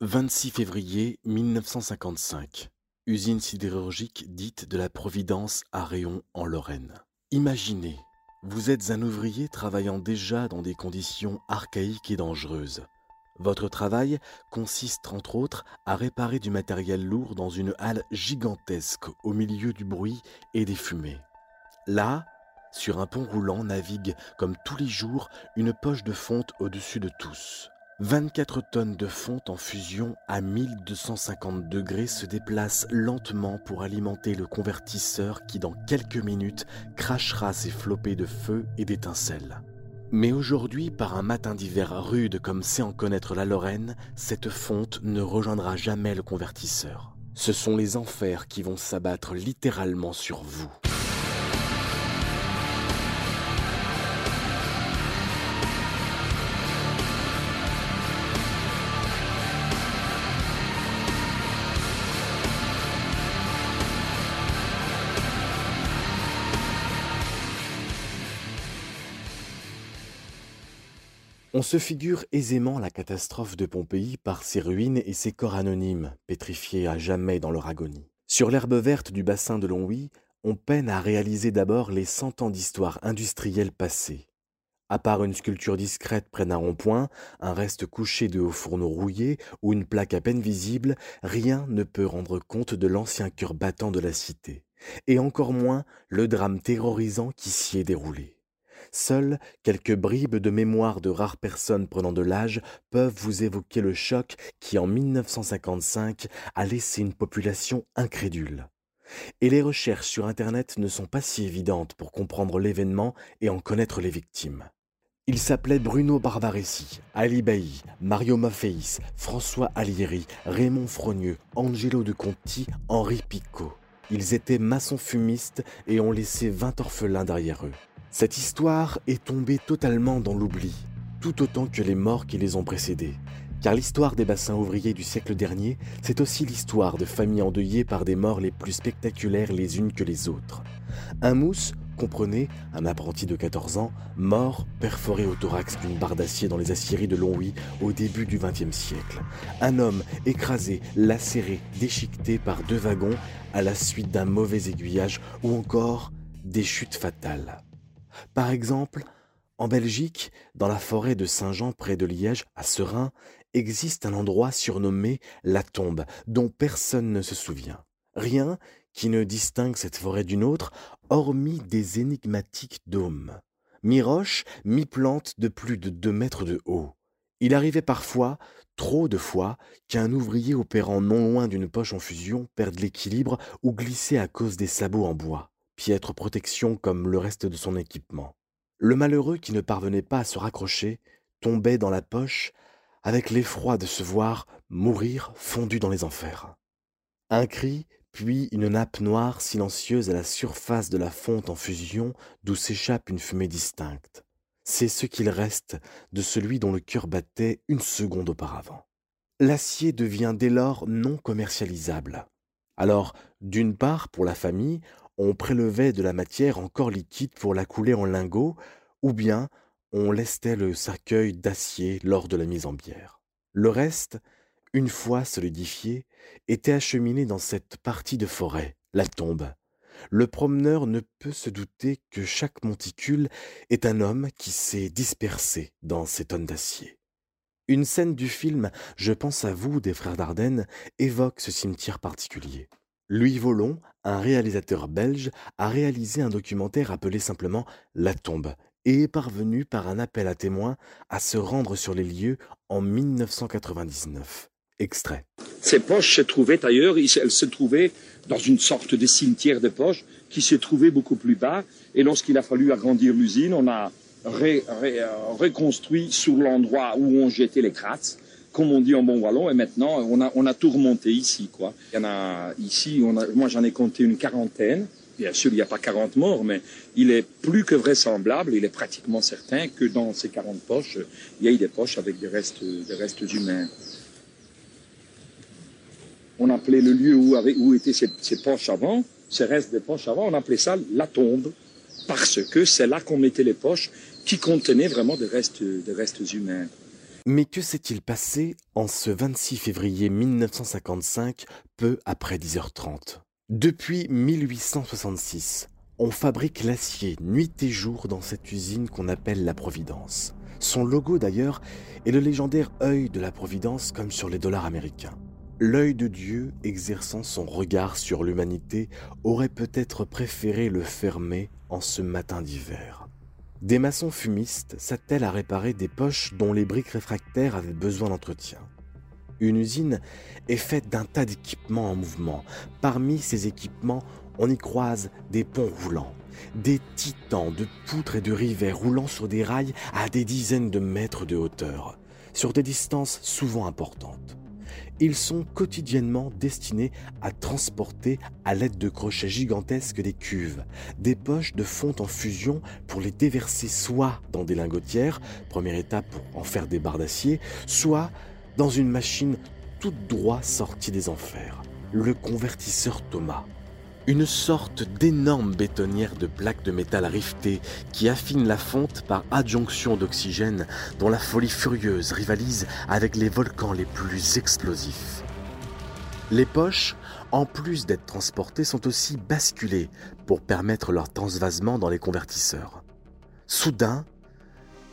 26 février 1955. Usine sidérurgique dite de la Providence à Réon en Lorraine. Imaginez, vous êtes un ouvrier travaillant déjà dans des conditions archaïques et dangereuses. Votre travail consiste entre autres à réparer du matériel lourd dans une halle gigantesque au milieu du bruit et des fumées. Là, sur un pont roulant navigue comme tous les jours une poche de fonte au-dessus de tous. 24 tonnes de fonte en fusion à 1250 degrés se déplacent lentement pour alimenter le convertisseur qui dans quelques minutes crachera ses flopées de feu et d'étincelles. Mais aujourd'hui, par un matin d'hiver rude comme sait en connaître la Lorraine, cette fonte ne rejoindra jamais le convertisseur. Ce sont les enfers qui vont s'abattre littéralement sur vous. On se figure aisément la catastrophe de Pompéi par ses ruines et ses corps anonymes, pétrifiés à jamais dans leur agonie. Sur l'herbe verte du bassin de Longwy, on peine à réaliser d'abord les cent ans d'histoire industrielle passée. À part une sculpture discrète près d'un rond-point, un reste couché de hauts fourneaux rouillés ou une plaque à peine visible, rien ne peut rendre compte de l'ancien cœur battant de la cité, et encore moins le drame terrorisant qui s'y est déroulé. Seules quelques bribes de mémoire de rares personnes prenant de l'âge peuvent vous évoquer le choc qui, en 1955, a laissé une population incrédule. Et les recherches sur Internet ne sont pas si évidentes pour comprendre l'événement et en connaître les victimes. Il s'appelait Bruno Barbaresi, Ali Bailly, Mario Maffeis, François Alieri, Raymond Frogneux, Angelo de Conti, Henri Picot. Ils étaient maçons fumistes et ont laissé vingt orphelins derrière eux. Cette histoire est tombée totalement dans l'oubli, tout autant que les morts qui les ont précédés. Car l'histoire des bassins ouvriers du siècle dernier, c'est aussi l'histoire de familles endeuillées par des morts les plus spectaculaires les unes que les autres. Un mousse, comprenez, un apprenti de 14 ans, mort perforé au thorax d'une barre d'acier dans les aciéries de Longwy au début du XXe siècle. Un homme écrasé, lacéré, déchiqueté par deux wagons à la suite d'un mauvais aiguillage ou encore des chutes fatales. Par exemple, en Belgique, dans la forêt de Saint-Jean près de Liège, à Serein, existe un endroit surnommé la tombe, dont personne ne se souvient. Rien qui ne distingue cette forêt d'une autre, hormis des énigmatiques dômes. Mi-roche, mi-plante de plus de deux mètres de haut. Il arrivait parfois, trop de fois, qu'un ouvrier opérant non loin d'une poche en fusion perde l'équilibre ou glissait à cause des sabots en bois piètre protection comme le reste de son équipement. Le malheureux qui ne parvenait pas à se raccrocher tombait dans la poche avec l'effroi de se voir mourir fondu dans les enfers. Un cri, puis une nappe noire silencieuse à la surface de la fonte en fusion d'où s'échappe une fumée distincte. C'est ce qu'il reste de celui dont le cœur battait une seconde auparavant. L'acier devient dès lors non commercialisable. Alors, d'une part, pour la famille, on prélevait de la matière encore liquide pour la couler en lingots, ou bien on lestait le cercueil d'acier lors de la mise en bière. Le reste, une fois solidifié, était acheminé dans cette partie de forêt, la tombe. Le promeneur ne peut se douter que chaque monticule est un homme qui s'est dispersé dans ces tonnes d'acier. Une scène du film Je pense à vous des frères Dardenne évoque ce cimetière particulier. Louis Volon, un réalisateur belge, a réalisé un documentaire appelé simplement La tombe et est parvenu par un appel à témoins à se rendre sur les lieux en 1999. Extrait. Ces poches se trouvaient ailleurs, elles se trouvaient dans une sorte de cimetière de poches qui se trouvait beaucoup plus bas. Et lorsqu'il a fallu agrandir l'usine, on a euh, reconstruit sur l'endroit où on jetait les crates comme on dit en bon wallon, et maintenant on a, on a tout remonté ici. Quoi. Il y en a ici, moi j'en ai compté une quarantaine. Bien sûr, il n'y a pas 40 morts, mais il est plus que vraisemblable, il est pratiquement certain que dans ces 40 poches, il y a des poches avec des restes, des restes humains. On appelait le lieu où, où étaient ces, ces poches avant, ces restes des poches avant, on appelait ça la tombe, parce que c'est là qu'on mettait les poches qui contenaient vraiment des restes, des restes humains. Mais que s'est-il passé en ce 26 février 1955, peu après 10h30 Depuis 1866, on fabrique l'acier nuit et jour dans cette usine qu'on appelle la Providence. Son logo d'ailleurs est le légendaire œil de la Providence comme sur les dollars américains. L'œil de Dieu exerçant son regard sur l'humanité aurait peut-être préféré le fermer en ce matin d'hiver. Des maçons fumistes s'attellent à réparer des poches dont les briques réfractaires avaient besoin d'entretien. Une usine est faite d'un tas d'équipements en mouvement. Parmi ces équipements, on y croise des ponts roulants, des titans de poutres et de rivets roulant sur des rails à des dizaines de mètres de hauteur, sur des distances souvent importantes ils sont quotidiennement destinés à transporter à l'aide de crochets gigantesques des cuves, des poches de fonte en fusion pour les déverser soit dans des lingotières, première étape pour en faire des barres d'acier, soit dans une machine toute droit sortie des enfers, le convertisseur Thomas une sorte d'énorme bétonnière de plaques de métal rivetées qui affine la fonte par adjonction d'oxygène dont la folie furieuse rivalise avec les volcans les plus explosifs. Les poches, en plus d'être transportées, sont aussi basculées pour permettre leur transvasement dans les convertisseurs. Soudain,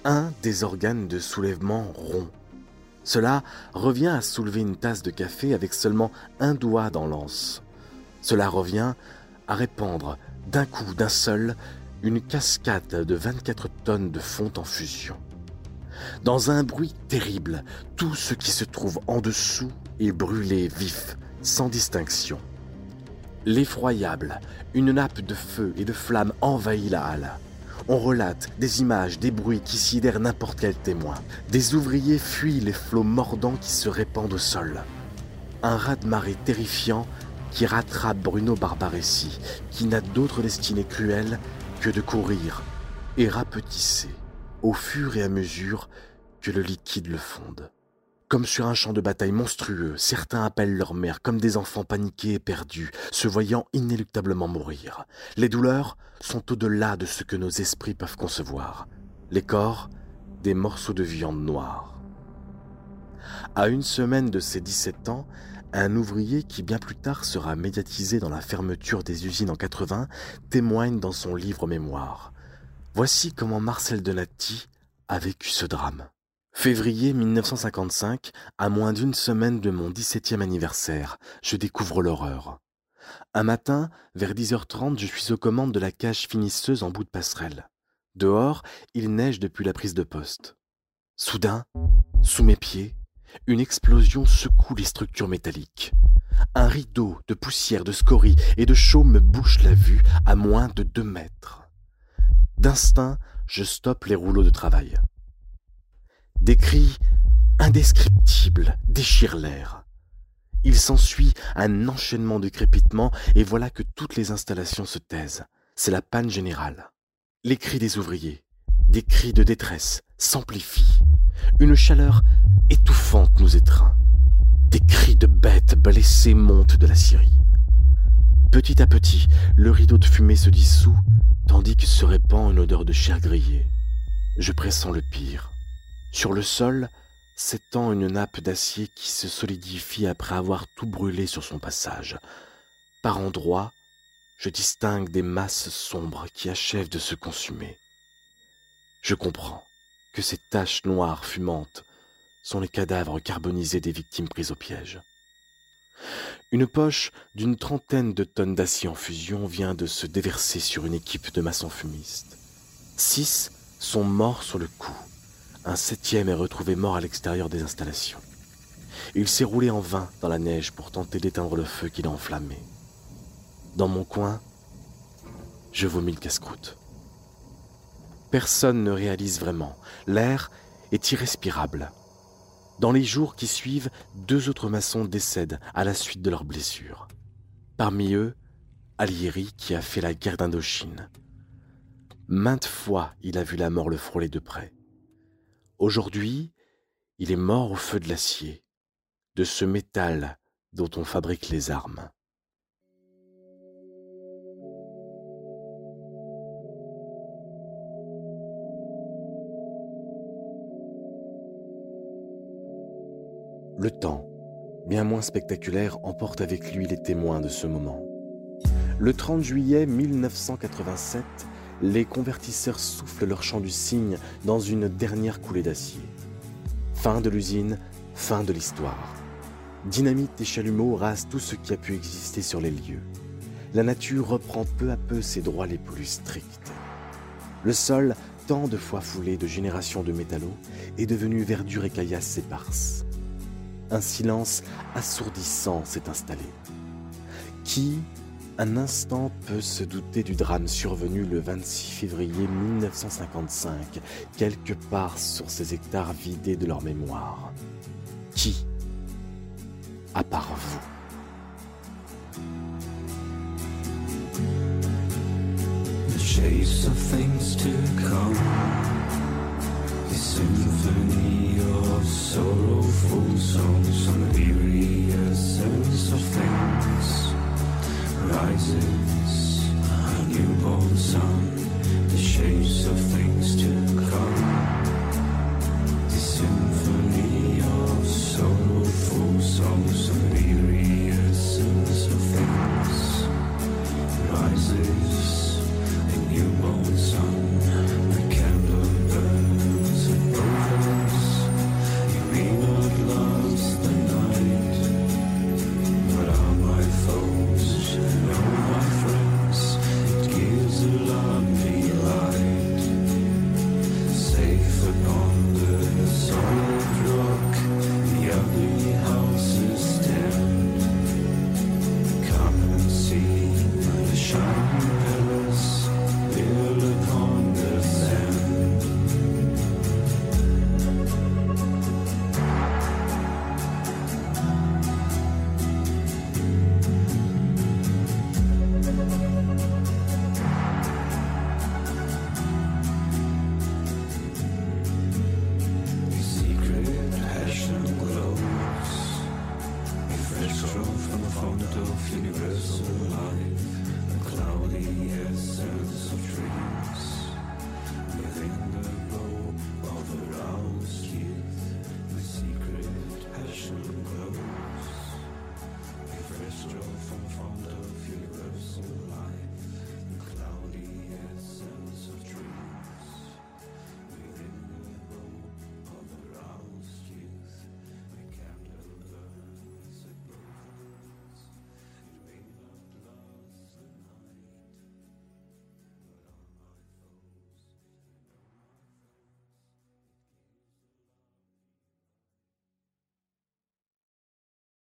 un des organes de soulèvement rompt. Cela revient à soulever une tasse de café avec seulement un doigt dans l'anse. Cela revient à répandre d'un coup, d'un seul, une cascade de 24 tonnes de fonte en fusion. Dans un bruit terrible, tout ce qui se trouve en dessous est brûlé vif, sans distinction. L'effroyable, une nappe de feu et de flammes envahit la halle. On relate des images, des bruits qui sidèrent n'importe quel témoin. Des ouvriers fuient les flots mordants qui se répandent au sol. Un raz-de-marée terrifiant qui rattrape Bruno Barbaressi, qui n'a d'autre destinée cruelle que de courir et rapetisser au fur et à mesure que le liquide le fonde. Comme sur un champ de bataille monstrueux, certains appellent leur mère comme des enfants paniqués et perdus, se voyant inéluctablement mourir. Les douleurs sont au-delà de ce que nos esprits peuvent concevoir. Les corps, des morceaux de viande noire. À une semaine de ses 17 ans, un ouvrier qui bien plus tard sera médiatisé dans la fermeture des usines en 80 témoigne dans son livre mémoire. Voici comment Marcel Donati a vécu ce drame. Février 1955, à moins d'une semaine de mon 17e anniversaire, je découvre l'horreur. Un matin, vers 10h30, je suis aux commandes de la cage finisseuse en bout de passerelle. Dehors, il neige depuis la prise de poste. Soudain, sous mes pieds, une explosion secoue les structures métalliques. Un rideau de poussière, de scorie et de chaume me bouche la vue à moins de deux mètres. D'instinct, je stoppe les rouleaux de travail. Des cris indescriptibles déchirent l'air. Il s'ensuit un enchaînement de crépitements et voilà que toutes les installations se taisent. C'est la panne générale. Les cris des ouvriers, des cris de détresse s'amplifient. Une chaleur étouffante nous étreint. Des cris de bêtes blessées montent de la Syrie. Petit à petit, le rideau de fumée se dissout, tandis que se répand une odeur de chair grillée. Je pressens le pire. Sur le sol s'étend une nappe d'acier qui se solidifie après avoir tout brûlé sur son passage. Par endroits, je distingue des masses sombres qui achèvent de se consumer. Je comprends que ces taches noires fumantes sont les cadavres carbonisés des victimes prises au piège. Une poche d'une trentaine de tonnes d'acier en fusion vient de se déverser sur une équipe de maçons fumistes. Six sont morts sur le coup. Un septième est retrouvé mort à l'extérieur des installations. Il s'est roulé en vain dans la neige pour tenter d'éteindre le feu qu'il a enflammé. Dans mon coin, je vomis le casse-croûte. Personne ne réalise vraiment. L'air est irrespirable. Dans les jours qui suivent, deux autres maçons décèdent à la suite de leurs blessures. Parmi eux, Alieri qui a fait la guerre d'Indochine. Maintes fois, il a vu la mort le frôler de près. Aujourd'hui, il est mort au feu de l'acier, de ce métal dont on fabrique les armes. Le temps, bien moins spectaculaire, emporte avec lui les témoins de ce moment. Le 30 juillet 1987, les convertisseurs soufflent leur chant du cygne dans une dernière coulée d'acier. Fin de l'usine, fin de l'histoire. Dynamite et chalumeau rasent tout ce qui a pu exister sur les lieux. La nature reprend peu à peu ses droits les plus stricts. Le sol, tant de fois foulé de générations de métallos, est devenu verdure et caillasse éparse. Un silence assourdissant s'est installé. Qui, un instant, peut se douter du drame survenu le 26 février 1955, quelque part sur ces hectares vidés de leur mémoire Qui à part vous? Chase of things to come. Symphony of sorrowful